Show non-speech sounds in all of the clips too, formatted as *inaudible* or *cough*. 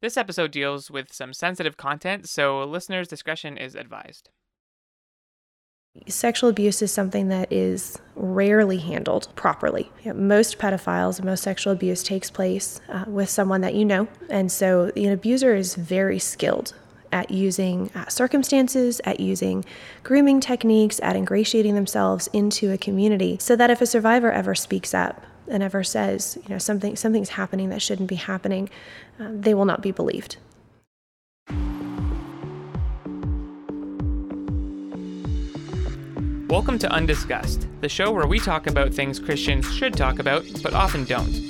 This episode deals with some sensitive content, so listeners' discretion is advised. Sexual abuse is something that is rarely handled properly. You know, most pedophiles, most sexual abuse takes place uh, with someone that you know. And so the abuser is very skilled at using uh, circumstances, at using grooming techniques, at ingratiating themselves into a community so that if a survivor ever speaks up and ever says, you know, something something's happening that shouldn't be happening, uh, they will not be believed. Welcome to Undiscussed, the show where we talk about things Christians should talk about, but often don't.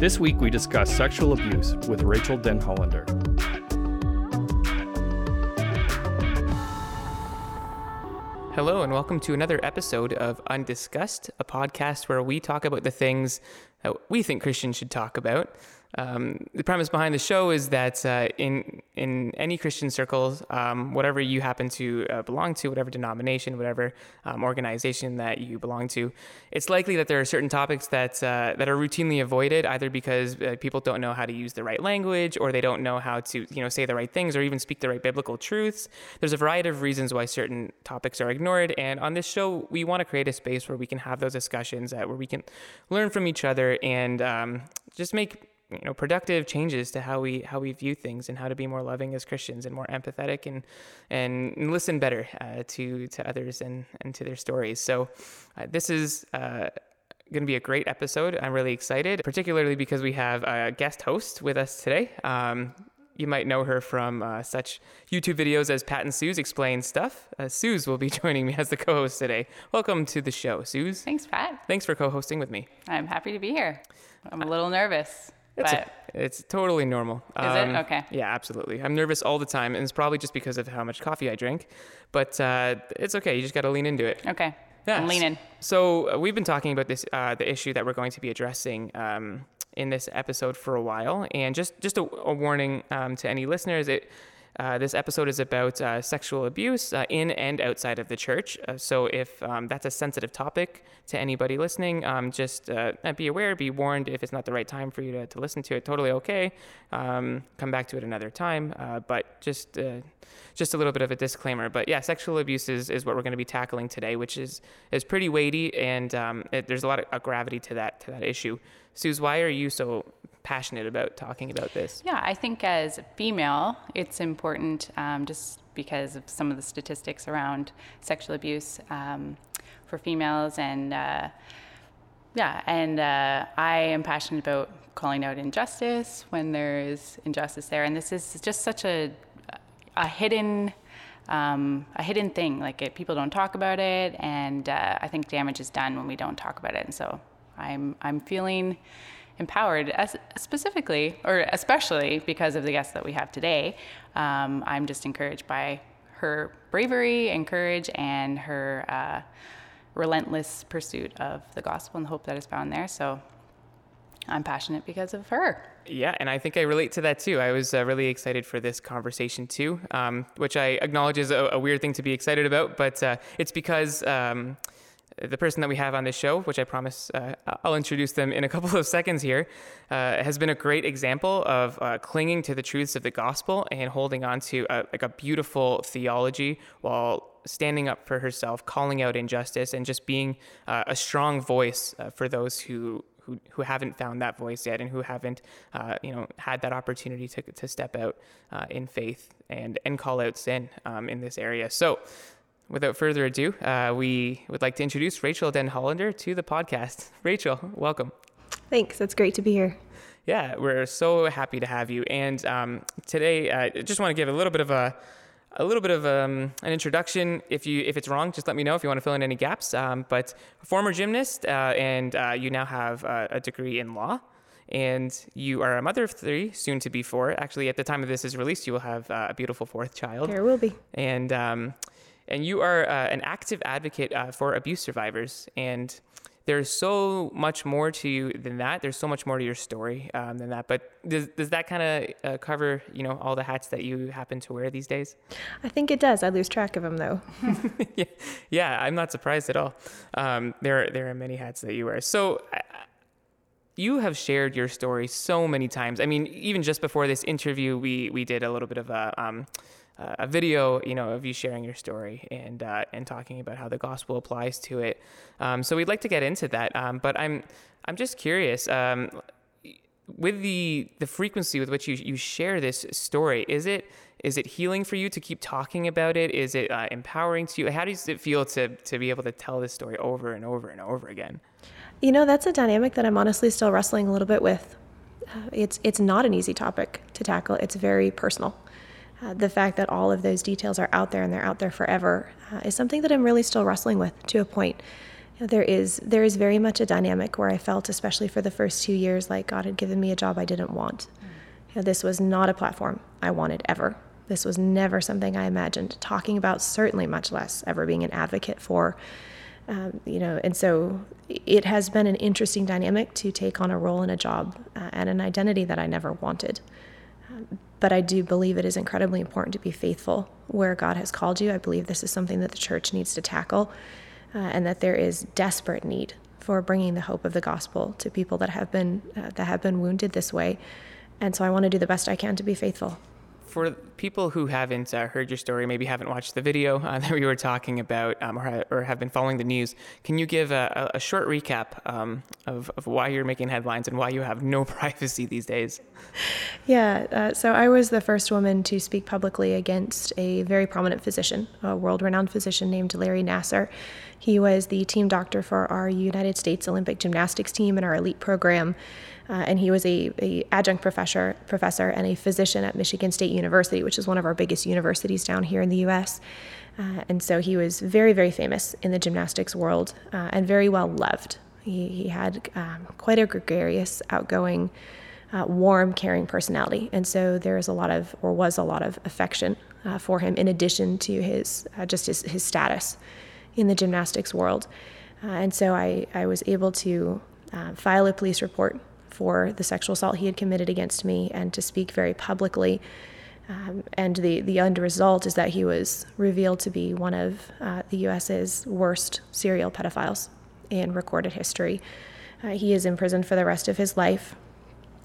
This week we discuss sexual abuse with Rachel Denhollander. Hello, and welcome to another episode of Undiscussed, a podcast where we talk about the things that we think Christians should talk about. Um, the premise behind the show is that uh, in in any Christian circles, um, whatever you happen to uh, belong to, whatever denomination, whatever um, organization that you belong to, it's likely that there are certain topics that uh, that are routinely avoided, either because uh, people don't know how to use the right language, or they don't know how to you know say the right things, or even speak the right biblical truths. There's a variety of reasons why certain topics are ignored, and on this show, we want to create a space where we can have those discussions, that where we can learn from each other and um, just make you know productive changes to how we how we view things and how to be more loving as Christians and more empathetic and and listen better uh, to to others and and to their stories. So uh, this is. Uh, Going to be a great episode. I'm really excited, particularly because we have a guest host with us today. Um, you might know her from uh, such YouTube videos as Pat and Suze Explain Stuff. Uh, Suze will be *laughs* joining me as the co host today. Welcome to the show, Suze. Thanks, Pat. Thanks for co hosting with me. I'm happy to be here. I'm a little nervous. It's, but a, it's totally normal. Is it? Okay. Yeah, absolutely. I'm nervous all the time, and it's probably just because of how much coffee I drink. But uh, it's okay. You just got to lean into it. okay. Yeah. I'm leaning. So uh, we've been talking about this, uh, the issue that we're going to be addressing um, in this episode for a while, and just just a, a warning um, to any listeners. It uh, this episode is about uh, sexual abuse uh, in and outside of the church. Uh, so, if um, that's a sensitive topic to anybody listening, um, just uh, be aware, be warned if it's not the right time for you to, to listen to it. Totally okay. Um, come back to it another time. But just just a little bit of a disclaimer. But yeah, sexual abuse is, is what we're going to be tackling today, which is is pretty weighty, and um, it, there's a lot of gravity to that to that issue. Suze, why are you so passionate about talking about this? Yeah, I think as a female, it's important um, just because of some of the statistics around sexual abuse um, for females. And uh, yeah, and uh, I am passionate about calling out injustice when there is injustice there. And this is just such a, a hidden. Um, a hidden thing, like it, people don't talk about it, and uh, I think damage is done when we don't talk about it. And so I'm I'm feeling empowered, specifically or especially because of the guests that we have today. Um, I'm just encouraged by her bravery and courage and her uh, relentless pursuit of the gospel and the hope that is found there. So I'm passionate because of her. Yeah, and I think I relate to that too. I was uh, really excited for this conversation too, um, which I acknowledge is a, a, weird thing to be excited about, but uh, it's because. Um, the person that we have on this show, which I promise uh, I'll introduce them in a *laughs* couple of seconds here, uh, has been a great example of uh, clinging to the truths of the gospel and holding on to a, like a beautiful theology while standing up for herself, calling out injustice, and just being uh, a strong voice uh, for those who. Who, who haven't found that voice yet and who haven't uh, you know had that opportunity to, to step out in faith and and call out sin um, in this area so without further ado, uh, we would like to introduce Rachel Denhollander to the podcast. *laughs* Rachel, welcome. Thanks. It's great to be here. Yeah, we're so happy to have you. And um, today, uh, I just want to give a little bit of a a little bit of um, an introduction. If you if it's wrong, just let me know if you want to fill in any gaps. Um, but former gymnast, uh, and uh, you now have uh, a degree in law and you are a mother of three, soon to be four. Actually, at the time of this is released, you will have uh, a beautiful fourth child. There will be. And um, and you are uh, an active advocate uh, for abuse survivors. And there's so much more to you than that. There's so much more to your story um, than that. But does, does that kind of uh, cover, you know, all the hats that you happen to wear these days? I think it does. I lose track of them though. *laughs* *laughs* yeah, yeah, I'm not surprised at all. Um, there, there are many hats that you wear. So you have shared your story so many times. I mean, even just before this interview, we we did a little bit of a. Um, a video, you know, of you sharing your story and uh, and talking about how the gospel applies to it. Um, so we'd like to get into that, um, but I'm I'm just curious. Um, with the the frequency with which you, you share this story, is it is it healing for you to keep talking about it? Is it uh, empowering to you? How does it feel to to be able to tell this story over and over and over again? You know, that's a dynamic that I'm honestly still wrestling a little bit with. Uh, it's it's not an easy topic to tackle. It's very personal. Uh, the fact that all of those details are out there and they're out there forever uh, is something that I'm really still wrestling with to a point. You know, there is there is very much a dynamic where I felt, especially for the first two years, like God had given me a job I didn't want. You know, this was not a platform I wanted ever. This was never something I imagined talking about. Certainly, much less ever being an advocate for. Um, you know, and so it has been an interesting dynamic to take on a role in a job uh, and an identity that I never wanted. But I do believe it is incredibly important to be faithful where God has called you. I believe this is something that the church needs to tackle, uh, and that there is desperate need for bringing the hope of the gospel to people that have been uh, that have been wounded this way. And so I want to do the best I can to be faithful for people who haven't uh, heard your story, maybe haven't watched the video uh, *laughs* that we were talking about, um, or, or, have been following the news, can you give a, a short recap um, of, of, why you're making headlines and why you have no *laughs* privacy these days? Yeah, uh, so I was the first woman to speak publicly against a very prominent physician, a world renowned physician named Larry Nassar. He was the team doctor for our United States Olympic gymnastics team and our elite program. Uh, and he was a, a, adjunct professor, professor and a physician at Michigan State University, which is one of our biggest universities down here in the U.S. Uh, and so he was very, very famous in the gymnastics world uh, and very well loved. He, he had um, quite a gregarious, outgoing, uh, warm, caring personality, and so there is a lot of, or was a lot of, affection uh, for him in addition to his uh, just his, his status in the gymnastics world. and so I, I was able to file a police report for the sexual assault he had committed against me and to speak very publicly. Um, and the, the end result is that he was revealed to be one of uh, the US's worst serial pedophiles in recorded history. Uh, he is imprisoned for the rest of his life.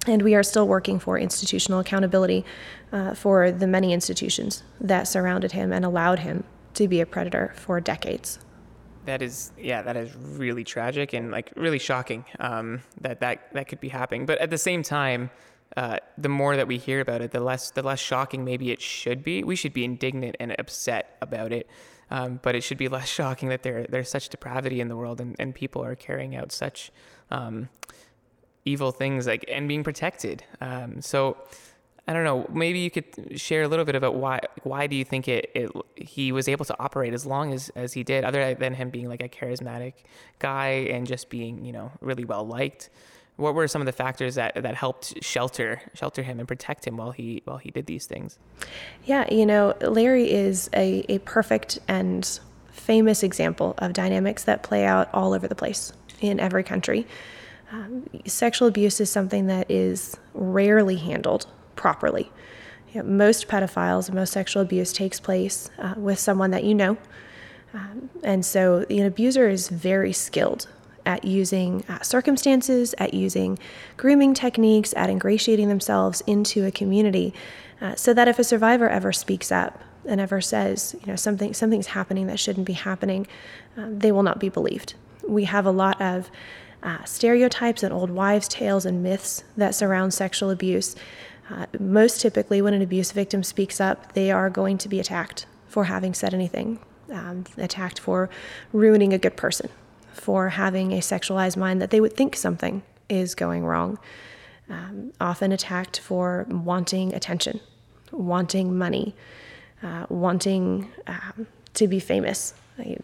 And we are still working for institutional accountability uh, for the many institutions that surrounded him and allowed him to be a predator for decades that is yeah that is really tragic and like really shocking um, that that that could be happening. But at the same time uh, the more that we hear about it the less the less shocking maybe it should be. We should be indignant and upset about it um, but it should be *laughs* less shocking that there there's such depravity in the world and, and people are carrying out such um, evil things like and being protected. Um, so I don't know. Maybe you could share a little bit about why why do you think it, it he was able to operate as long as, as he did, other than him being like a charismatic guy and just being you know really well liked. What were some of the factors that, that helped shelter shelter him and protect him while he while he did these things? Yeah, you know, Larry is a, a perfect and famous example of dynamics that play out all over the place in every country. Um, sexual abuse is something that is rarely handled properly. You know, most pedophiles, most sexual abuse takes place uh, with someone that you know. Um, and so the abuser is very skilled at using uh, circumstances, at using grooming techniques, at ingratiating themselves into a community uh, so that if a survivor ever speaks up and ever says, you know, something something's happening that shouldn't be happening, um, they will not be believed. We have a lot of uh, stereotypes and old wives' tales and myths that surround sexual abuse uh, most typically, when an abuse victim speaks up, they are going to be attacked for having said anything, um, attacked for ruining a good person, for having a sexualized mind that they would think something is going wrong, um, often attacked for wanting attention, wanting money, uh, wanting um, to be famous.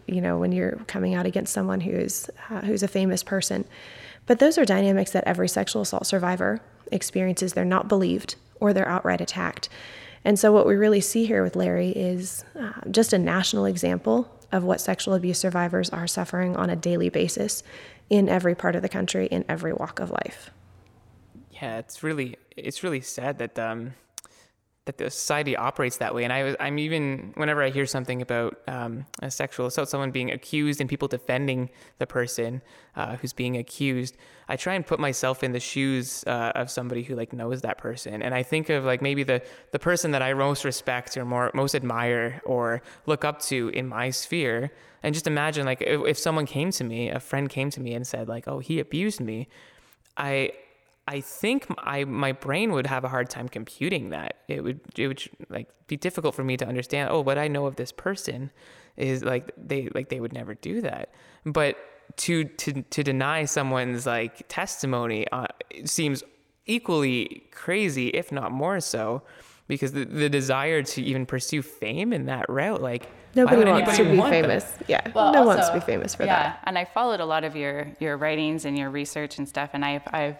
You know, when you're coming out against someone who's uh, who's a famous person, but those are dynamics that every sexual assault survivor experiences they're not believed or they're outright attacked. And so, what we really see here with Larry is uh, just a national example of what sexual abuse survivors are suffering on a daily basis in every part of the country, in every walk of life. Yeah, it's really it's really sad that um, that the society operates that way. And I was, I'm even whenever I hear something about um, a sexual assault, someone being accused, and people defending the person uh, who's being accused, I try and put myself in the shoes uh, of somebody who like knows that person, and I think of like maybe the the person that I most respect or more most admire or look up to in my sphere, and just imagine like if, if someone came to me, a friend came to me and said like, oh, he abused me. I I think I my brain would have a hard time computing that. It would it would like be difficult for me to understand. Oh, what I know of this person is like they like they would never do that. But to to to deny someone's like testimony uh, seems equally crazy, if not more so, because the the desire to even pursue fame in that route, like Nobody wants to be famous. That? Yeah, well, no one wants to be famous for yeah, that. Yeah, and I followed a lot of your your writings and your research and stuff, and I've I've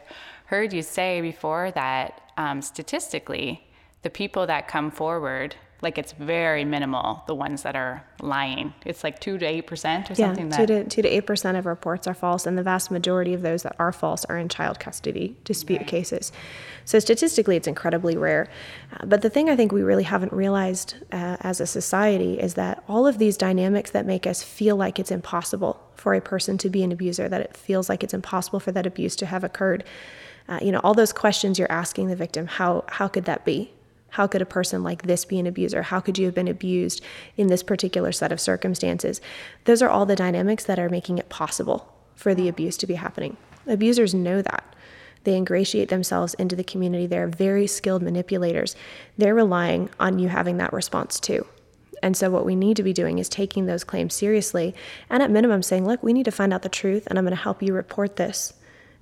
heard you say before that um, statistically, the people that come forward, like it's very minimal, the ones that are lying. It's like 2 to 8% or yeah, something. Yeah, 2 to, 2 to 8% of reports are false, and the vast majority of those that are false are in child custody dispute right. cases. So statistically, it's incredibly rare. Uh, but the thing I think we really haven't realized uh, as a society is that all of these dynamics that make us feel like it's impossible for a person to be an abuser, that it feels like it's impossible for that abuse to have occurred, uh, you know, all those questions you're asking the victim, how, how could that be? How could a person like this be an abuser? How could you have been abused in this particular set of circumstances? Those are all the dynamics that are making it possible for the abuse to be happening. Abusers know that. They ingratiate themselves into the community. They're very skilled manipulators. They're relying on you having that response too. And so, what we need to be doing is taking those claims seriously and, at minimum, saying, Look, we need to find out the truth, and I'm going to help you report this,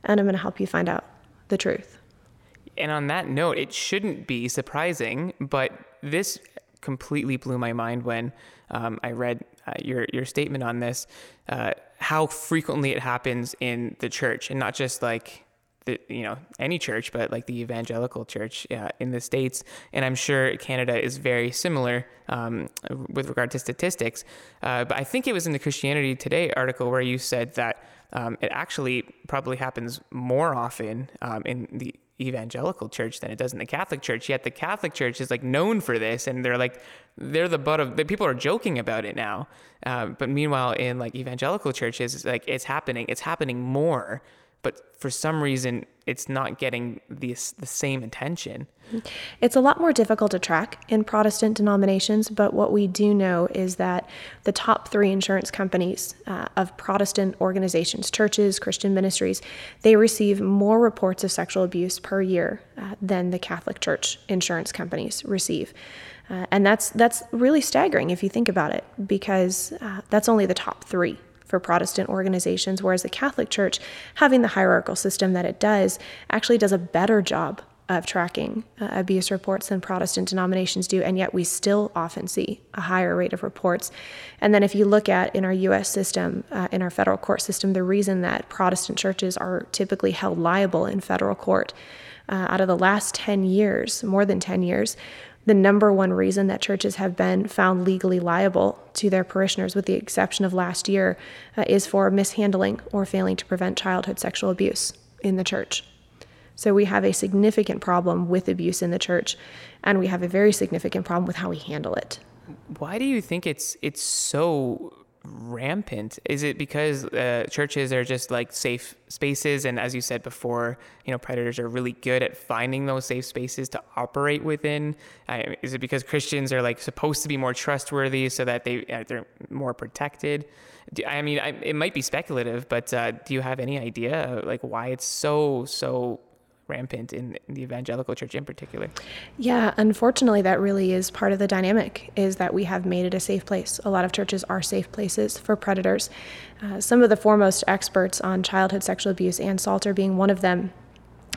and I'm going to help you find out the truth. And on that note, it shouldn't be surprising, but this completely blew my mind when um, I read uh, your your statement on this. Uh, how frequently it happens in the church, and not just like the you know any church, but like the evangelical church uh, in the states. And I'm sure Canada is very similar um, with regard to statistics. Uh, but I think it was in the Christianity Today article where you said that um, it actually probably happens more often um, in the evangelical church than it does in the Catholic church. Yet the Catholic church is like known for this, and they're like they're the butt of the people are joking about it now. Uh, but meanwhile, in like evangelical churches, it's like it's happening. It's happening more but for some reason it's not getting the, the same attention. It's a lot more difficult to track in Protestant denominations, but what we do know is that the top three insurance companies uh, of Protestant organizations, churches, Christian ministries, they receive more reports of sexual abuse per year uh, than the Catholic Church insurance companies receive. Uh, and that's that's really staggering if you think about it, because uh, that's only the top three for Protestant organizations, whereas the Catholic Church, having the hierarchical system that it does, actually does a better job of tracking uh, abuse reports than Protestant denominations do, and yet we still often see a higher rate of reports. And then, if you look at in our US system, uh, in our federal court system, the reason that Protestant churches are typically held liable in federal court uh, out of the last 10 years, more than 10 years, the number one reason that churches have been found legally liable to their parishioners, with the exception of last year, uh, is for mishandling or failing to prevent childhood sexual abuse in the church. So we have a significant problem with abuse in the church, and we have a very significant problem with how we handle it. Why do you think it's it's so rampant? Is it because uh, churches are just like safe spaces, and as you said before, you know, predators are really good at finding those safe spaces to operate within? Uh, is it because Christians are like supposed to be more trustworthy so that they uh, they're more protected? Do, I mean, I, it might be speculative, but uh, do you have any idea like why it's so so rampant in, in, the evangelical church in particular. Yeah, unfortunately, that really is part of the dynamic is that we have made it a safe place. A lot of churches are safe places for predators. Uh, some of the foremost experts on childhood sexual abuse, Anna Salter being one of them,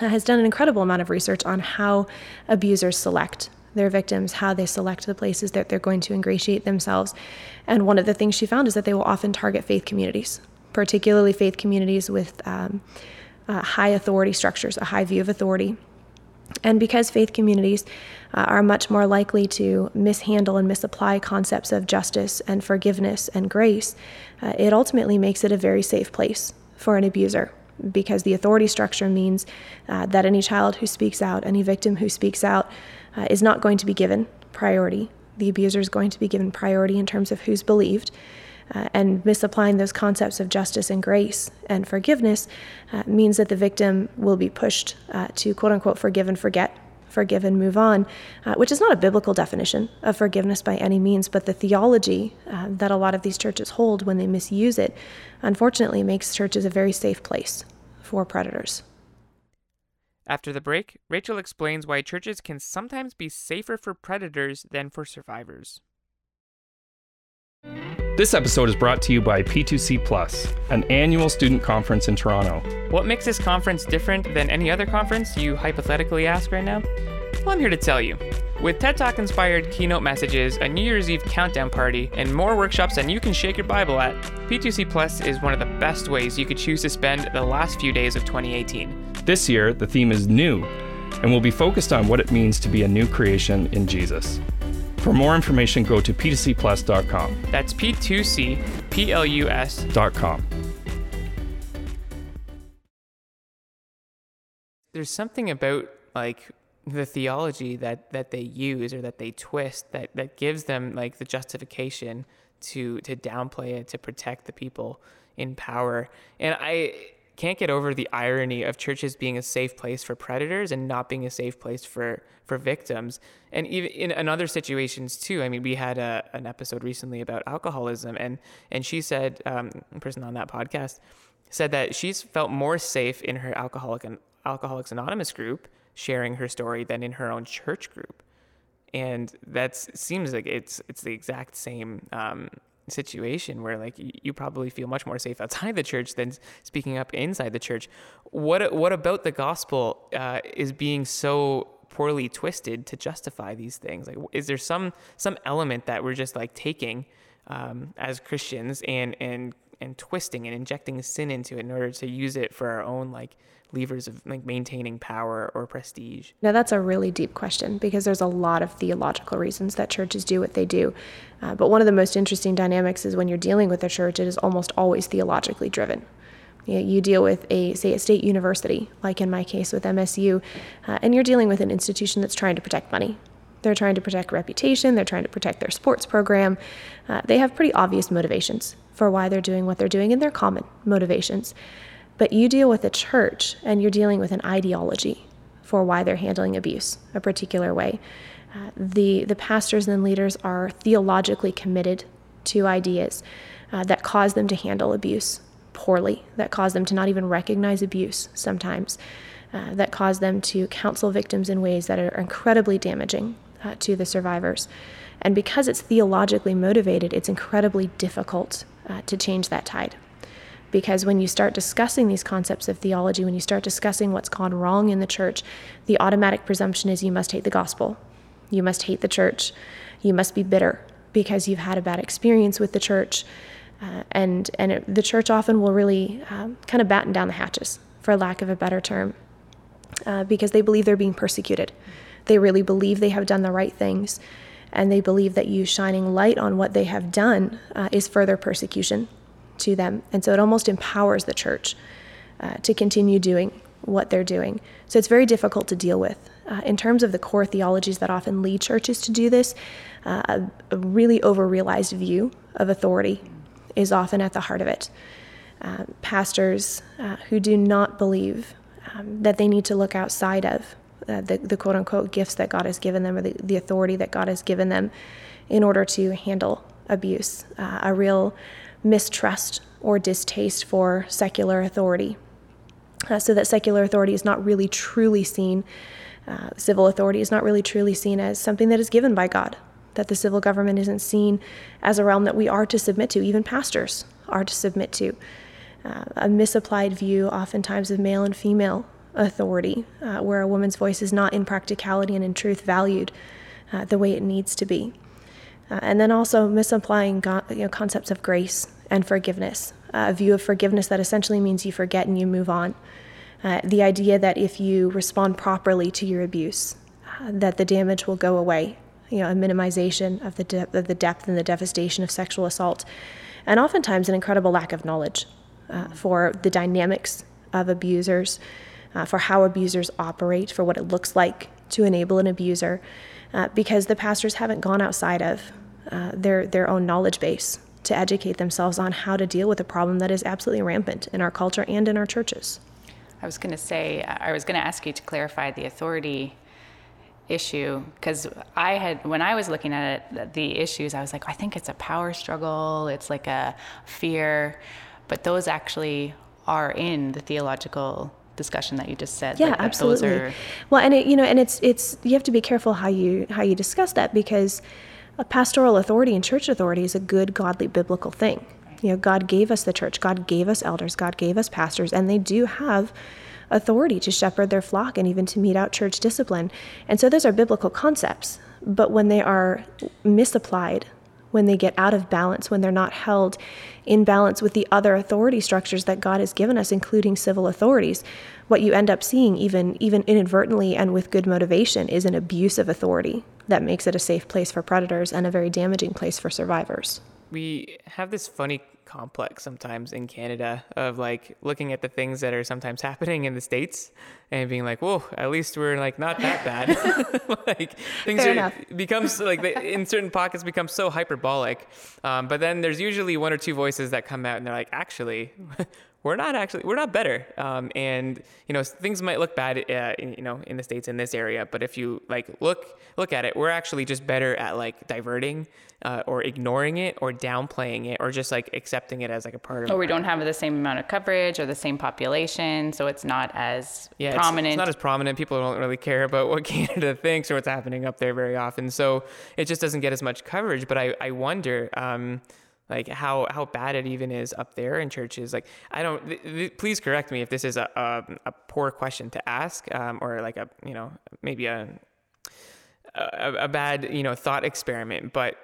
uh, has done an incredible amount of research on how abusers select their victims, how they select the places that they're going to ingratiate themselves. And one of the things she found is that they will often target faith communities, particularly faith communities with um, uh, high authority structures, a high view of authority. And because faith communities uh, are much more likely to mishandle and misapply concepts of justice and forgiveness and grace, uh, it ultimately makes it a very safe place for an abuser. because the authority structure means uh, that any child who speaks out, any victim who speaks out, uh, is not going to be given priority. The abuser is going to be given priority in terms of who's believed. Uh, and misapplying those concepts of justice and grace and forgiveness uh, means that the victim will be pushed uh, to quote unquote forgive and forget, forgive and move on, uh, which is not a biblical definition of forgiveness by any means, but the theology uh, that a lot of these churches hold when they misuse it, unfortunately, makes churches a very safe place for predators. After the break, Rachel explains why churches can sometimes be safer for predators than for survivors. This episode is brought to you by P2C Plus, an annual student conference in Toronto. What makes this conference different than any other conference, you hypothetically ask right now? Well, I'm here to tell you. With TED Talk inspired keynote messages, a New Year's Eve countdown party, and more workshops than you can shake your Bible at, P2C Plus is one of the best ways you could choose to spend the last few days of 2018. This year, the theme is new, and will be focused on what it means to be a new creation in Jesus. For more information, go to p2cplus.com. That's P2C-P-L-U-S.com. There's something about like the theology that that they use or that they twist that that gives them like the justification to to downplay it to protect the people in power. And I can't get over the irony of churches being a safe place for predators and not being a safe place for for victims. And even in, in other situations too i mean we had a, an episode recently about alcoholism and and she said um, a person on that podcast said that she's felt more safe in her alcoholic and alcoholics anonymous group sharing her story than in her own church group. And that seems like it's it's the exact same um, situation where like you probably feel much more safe outside the church than speaking up inside the church. What what about the gospel uh, is being so poorly twisted to justify these things? Like, is there some some element that we're just like taking um, as Christians and and and twisting and injecting sin into it in order to use it for our own like levers of like maintaining power or prestige? Now that's a really deep question because there's a lot of theological reasons that churches do what they do. Uh, but one of the most interesting dynamics is when you're dealing with a church, it is almost always theologically driven. You, know, you deal with a, say, a state university, like in my case with MSU, uh, and you're dealing with an institution that's trying to protect money. They're trying to protect reputation, they're trying to protect their sports program. Uh, they have pretty obvious motivations for why they're doing what they're doing, and they're common motivations. But you deal with a church and you're dealing with an ideology for why they're handling abuse a particular way. Uh, the, the pastors and leaders are theologically committed to ideas uh, that cause them to handle abuse poorly, that cause them to not even recognize abuse sometimes, uh, that cause them to counsel victims in ways that are incredibly damaging uh, to the survivors. And because it's theologically motivated, it's incredibly difficult uh, to change that tide because when you start discussing these concepts of theology, when you start discussing what's gone wrong in the church, the automatic presumption is you must hate the gospel. You must hate the church. You must be bitter because you've had a bad experience with the church. Uh, and and it, the church often will really um, kind of batten down the hatches, for lack of a better term, uh, because they believe they're being persecuted. They really believe they have done the right things, and they believe that you shining light on what they have done uh, is further persecution to them. And so it almost empowers the church uh, to continue doing what they're doing. So it's very difficult to deal with. Uh, in terms of the core theologies that often lead churches to do this, uh, a, a, really overrealized view of authority is often at the heart of it. Uh, pastors uh, who do not believe um, that they need to look outside of uh, the, the, quote unquote gifts that God has given them or the, the, authority that God has given them in order to handle abuse. Uh, a real mistrust or distaste for secular authority. Uh, so that secular authority is not really truly seen, uh, civil authority is not really truly seen as something that is given by God, that the civil government isn't seen as a realm that we are to submit to, even pastors are to submit to. Uh, a misapplied view, oftentimes, of male and female authority, uh, where a woman's voice is not in practicality and in truth valued uh, the way it needs to be. Uh, and then also misapplying you know, concepts of grace and forgiveness, uh, a view of forgiveness that essentially means you forget and you move on. Uh, the idea that if you respond properly to your abuse, uh, that the damage will go away. You know, a minimization of the, de- of the depth and the devastation of sexual assault, and oftentimes an incredible lack of knowledge for the dynamics of abusers, uh, for how abusers operate, for what it looks like to enable an abuser, uh, because the pastors haven't gone outside of uh, their their own knowledge base to educate themselves on how to deal with a problem that is absolutely rampant in our culture and in our churches. I was going to say, I was going to ask you to clarify the authority issue because I had, when I was looking at it, the issues, I was like, I think it's a power struggle, it's like a fear, but those actually are in the theological discussion that you just said. Yeah, like absolutely. Are... Well, and it, you know, and it's it's you have to be careful how you how you discuss that because a pastoral authority and church authority is a good, godly, biblical thing. You know, God gave us the church, God gave us elders, God gave us pastors, and they do have authority to shepherd their flock and even to mete out church discipline. And so those are biblical concepts. But when they are misapplied, when they get out of balance, when they're not held in balance with the other authority structures that God has given us, including civil authorities, what you end up seeing, even even inadvertently and with good motivation, is an abuse of authority that makes it a safe place for predators and a very damaging place for survivors. We have this funny complex sometimes in Canada of like looking at the things that are sometimes *laughs* happening in the states and being like, "Whoa, at least we're like not that bad." *laughs* *laughs* like things Fair are, enough. becomes like they, in certain pockets become so hyperbolic, um, but then there's usually one or two voices that come out and they're like, "Actually." We're not actually we're not better um, and you know things might look bad uh, in, you know in the states in this area but if you like look look at it we're actually just better at like diverting uh, or ignoring it or downplaying it or just like accepting it as like a part of Or we don't have the same amount of coverage or the same population, so it's not as yeah, it's- prominent. It's, not as prominent. People don't really care about what *laughs* Canada thinks or what's happening up there very often. So it just doesn't get as much coverage. But I, I wonder, um, like how how bad it even is up there in churches. Like I don't. Th- th- please correct me if this is a a, a poor question to ask, um, or like a you know maybe a, a a bad you know thought experiment, but.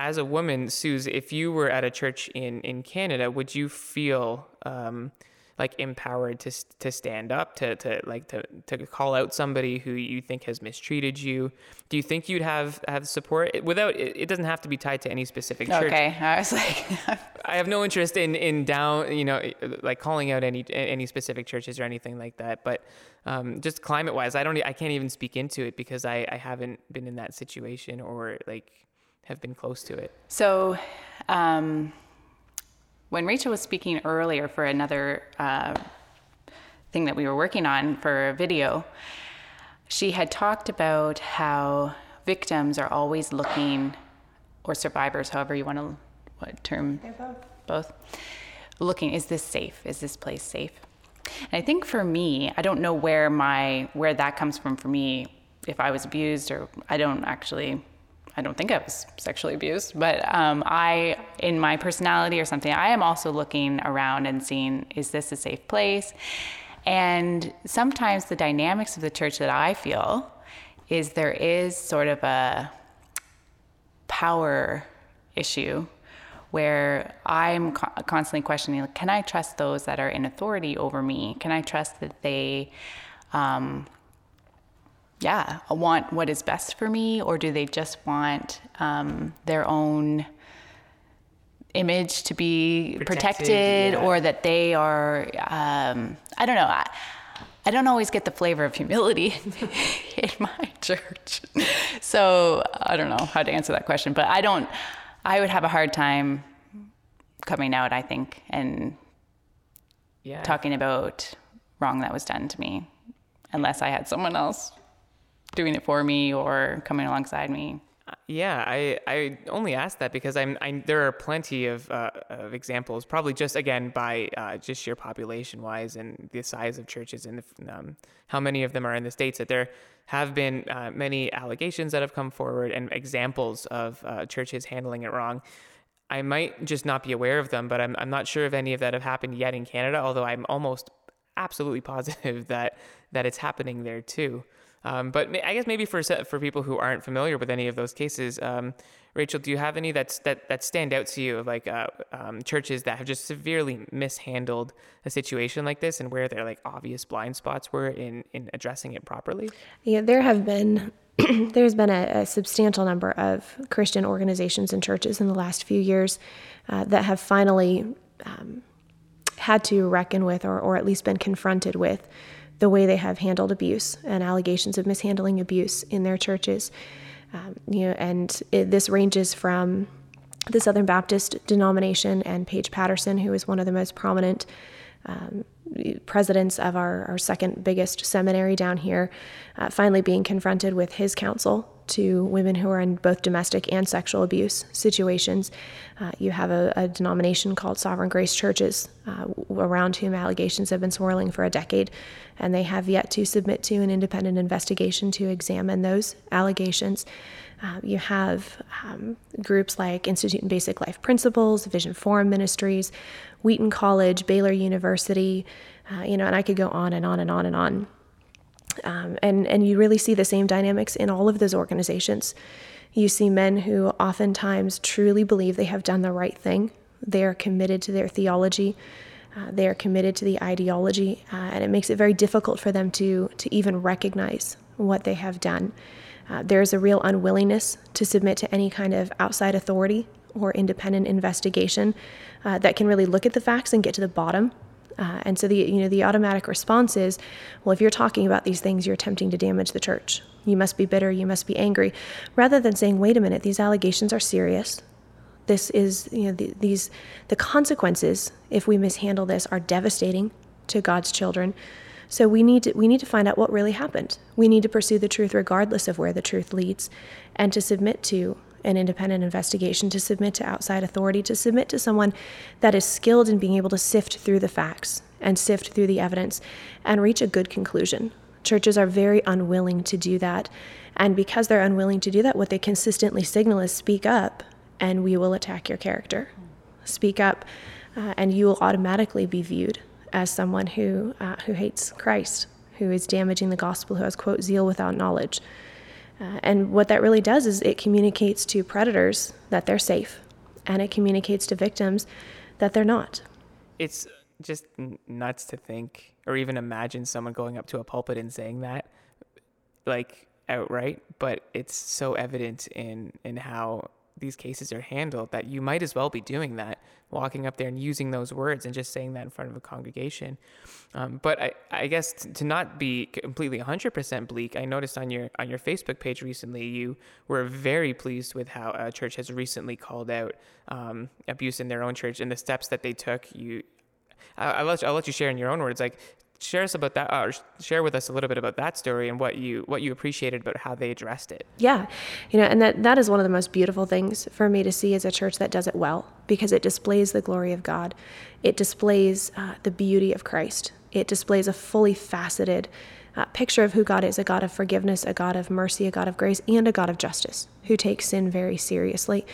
As a woman, Suze, if you were at a church in, in Canada, would you feel um, like empowered to to stand up to to like to to call out somebody who you think has mistreated you. Do you think you'd have have support? Without it, it doesn't have to be tied to any specific church. Okay, I was like, *laughs* i have no interest in in down you know like calling out any any specific churches or anything like that but um, just climate wise i don't i can't even speak into it because i i haven't been in that situation or like have been close to it. So, um, when Rachel was speaking earlier for another uh, thing that we were working on for a video, she had talked about how victims are always looking, or survivors, however you want to, what term? They're both. Both. Looking, is this safe? Is this place safe? And I think for me, I don't know where my where that comes from for me. If I was abused, or I don't actually I don't think I was sexually abused, but um, I, in my personality or something, I am also looking around and seeing, is this a safe place? And sometimes the dynamics of the church that I feel is there is sort of a power issue where I'm co- constantly questioning, like, can I trust those that are in authority over me? Can I trust that they, um, yeah, want what is best for me, or do they just want um, their own image to be Protected, protected, yeah. or that they are? Um, I don't know. I, I don't always get the flavor of humility *laughs* in my church, so I don't know how to answer that question. But I don't. I would have a hard time coming out. I think and yeah talking about wrong that was done to me, unless I had someone else doing it for me or coming alongside me. Yeah, I, I only asked that because I'm I, there are plenty of, uh, of examples, probably just again by uh, just sheer population wise and the size of churches and the, um, how many of them are in the states that there have been uh, many allegations that have come forward and examples of uh, churches handling it wrong. I might just not be aware of them, but I'm I'm not sure if any of that have happened yet in Canada. Although I'm almost absolutely *laughs* positive that that it's happening there too. Um, but I guess maybe for for people who aren't familiar with any of those cases, um, Rachel, do you have any that's, that that stand out to you of like uh, um, churches that have just severely mishandled a situation like this, and where their like obvious blind spots were in in addressing it properly? Yeah, there have been *clears throat* there's been a, a substantial number of Christian organizations and churches in the last few years uh, that have finally um, had to reckon with or, or at least been confronted with the way they have handled abuse and allegations of mishandling abuse in their churches. Um, you know, and it, this ranges from the Southern Baptist denomination and Paige Patterson, who is one of the most prominent um, presidents of our, our second biggest seminary down here, uh, finally being confronted with his counsel to women who are in both domestic and sexual abuse situations. Uh, you have a, a, denomination called Sovereign Grace Churches, uh, around whom allegations have been swirling for a decade, and they have yet to submit to an independent investigation to examine those allegations. Uh, you have um, groups like Institute in Basic Life Principles, Vision Forum Ministries, Wheaton College, Baylor University, uh, you know, and I could go on and on and on and on. Um, and, and you really see the same dynamics in all of those organizations. You see men who oftentimes truly believe they have done the right thing. They are committed to their theology. Uh, they are committed to the ideology, uh, and it makes it very difficult for them to to even recognize what they have done. Uh, there's a real unwillingness to submit to any kind of outside authority or independent investigation uh, that can really look at the facts and get to the bottom uh, and so the you know the automatic response is, well, if you're talking about these things, you're attempting to damage the church. You must be bitter. You must be angry, rather than saying, wait a minute, these allegations are serious. This is you know the, these the consequences if we mishandle this are devastating to God's children. So we need to, we need to find out what really happened. We need to pursue the truth regardless of where the truth leads, and to submit to an independent investigation, to submit to outside authority, to submit to someone that is skilled in being able to sift through the facts and sift through the evidence and reach a good conclusion. Churches are very unwilling to do that. And because they're unwilling to do that, what they consistently signal is speak up and we will attack your character. Speak up uh, and you will automatically be viewed as someone who, uh, who hates Christ, who is damaging the gospel, who has, quote, zeal without knowledge. Uh, and what that really does is it communicates to predators that they're safe, and it communicates to victims that they're not. It's just nuts to think or even imagine someone going up to a pulpit and saying that, like outright. But it's so evident in in how these cases are handled that you might as well be doing that walking up there and using those words and just saying that in front of a congregation. Um, but I, I guess to not be completely 100% bleak i noticed on your on your facebook page recently you were very pleased with how a church has recently called out um, abuse in their own church and the steps that they took. You I'll let, you, I'll let you share in your own words like share us about that or share with us a little bit about that story and what you what you appreciated about how they addressed it. Yeah. You know and that that is one of the most beautiful things for me to see as a church that does it well because it displays the glory of god. It displays uh, the beauty of christ. It displays a fully faceted uh, picture of who God is a God of forgiveness, a God of mercy, a God of grace, and a God of justice who takes sin very seriously.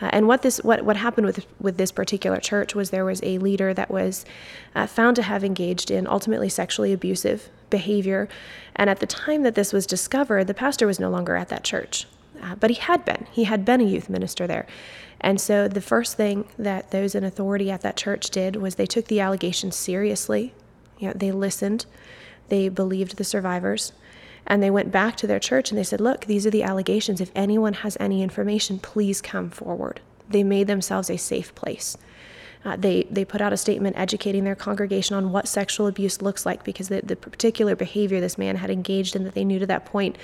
Uh, and what this what, what happened with with this particular church was there was a leader that was uh, found to have engaged in ultimately sexually abusive behavior. And at the time that this was discovered, the pastor was no longer at that church. Uh, but he had been. He had been a youth minister there. And so the first thing that those in authority at that church did was they took the allegations seriously. You know, they listened they believed the survivors. And they went back to their church and they said, Look, these are the allegations. If anyone has any information, please come forward. They made themselves a safe place. Uh, they, they put out a statement educating their congregation on what sexual abuse looks like because the, the particular behavior this man had engaged in that they knew to that point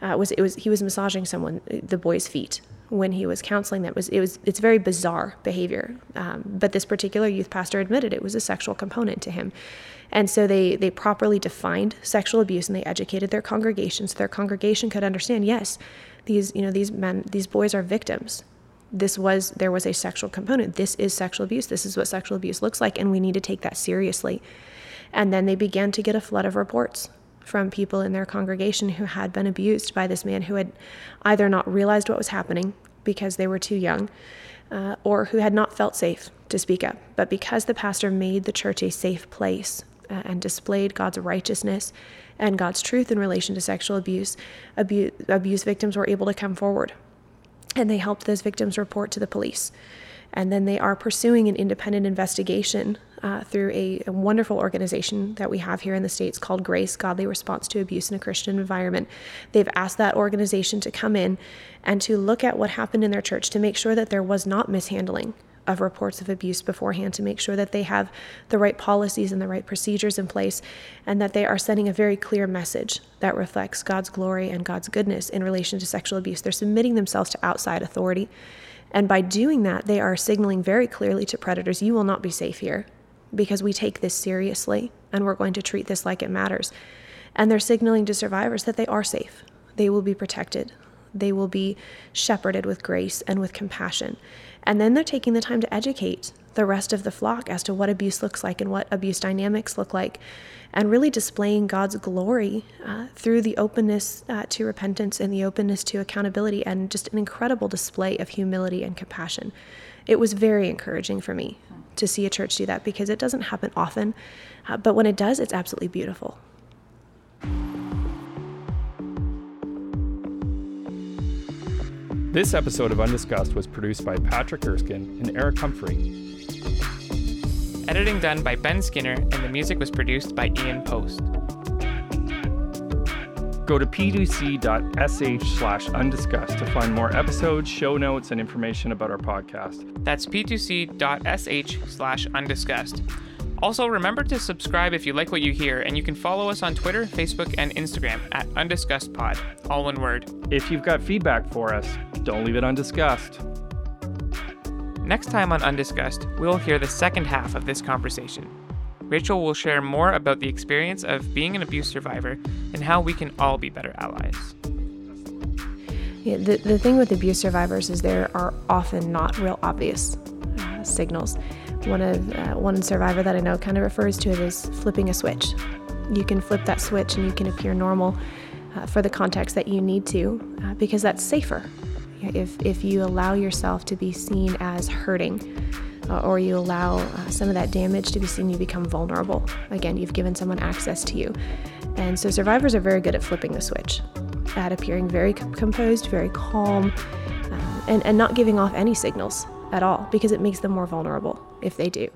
uh, was it was he was massaging someone the boy's feet when he was counseling that was it was it's very bizarre behavior um, but this particular youth pastor admitted it was a sexual component to him and so they they properly defined sexual abuse and they educated their congregation so their congregation could understand yes these you know these men these boys are victims. This was there was a sexual component. This is sexual abuse. This is what sexual abuse looks like and we need to take that seriously. And then they began to get a flood of reports from people in their congregation who had been abused by this man who had either not realized what was happening because they were too young uh, or who had not felt safe to speak up. But because the pastor made the church a safe place and displayed God's righteousness and God's truth in relation to sexual abuse, abuse, abuse victims were able to come forward. And they helped those victims report to the police. And then they are pursuing an independent investigation uh, through a, a, wonderful organization that we have here in the States called Grace Godly Response to Abuse in a Christian Environment. They've asked that organization to come in and to look at what happened in their church to make sure that there was not mishandling of reports of abuse beforehand to make sure that they have the right policies and the right procedures in place and that they are sending a very clear message that reflects God's glory and God's goodness in relation to sexual abuse. They're submitting themselves to outside authority. And by doing that, they are signaling very clearly to predators, you will not be safe here because we take this seriously and we're going to treat this like it matters. And they're signaling to survivors that they are safe, they will be protected, they will be shepherded with grace and with compassion. And then they're taking the time to educate the rest of the flock as to what abuse looks like and what abuse dynamics look like, and really displaying God's glory uh, through the openness uh, to repentance and the openness to accountability, and just an incredible display of humility and compassion. It was very encouraging for me to see a church do that because it doesn't happen often, uh, but when it does, it's absolutely beautiful. This episode of Undiscussed was produced by Patrick Erskine and Eric Humphrey. Editing done by Ben Skinner, and the music was produced by Ian Post. Go to p2c.sh slash undiscussed to find more episodes, show notes, and information about our podcast. That's p2c.sh slash undiscussed. Also, remember to subscribe if you like what you hear, and you can follow us on Twitter, Facebook, and Instagram at undiscussedpod, all one word. If you've got feedback for us, don't leave it undiscussed. Next time on Undiscussed, we'll hear the second half of this conversation. Rachel will share more about the experience of being an abuse survivor and how we can all be better allies. Yeah, the, the thing with abuse survivors is there are often not real obvious uh, signals. One of uh, one survivor that I know kind of refers to it as flipping a switch. You can flip that switch and you can appear normal uh, for the context that you need to, uh, because that's safer. If if you allow yourself to be seen as hurting, uh, or you allow uh, some of that damage to be seen, you become vulnerable. Again, you've given someone access to you, and so survivors are very good at flipping the switch, at appearing very composed, very calm, uh, and and not giving off any signals at all because it makes them more vulnerable if they do.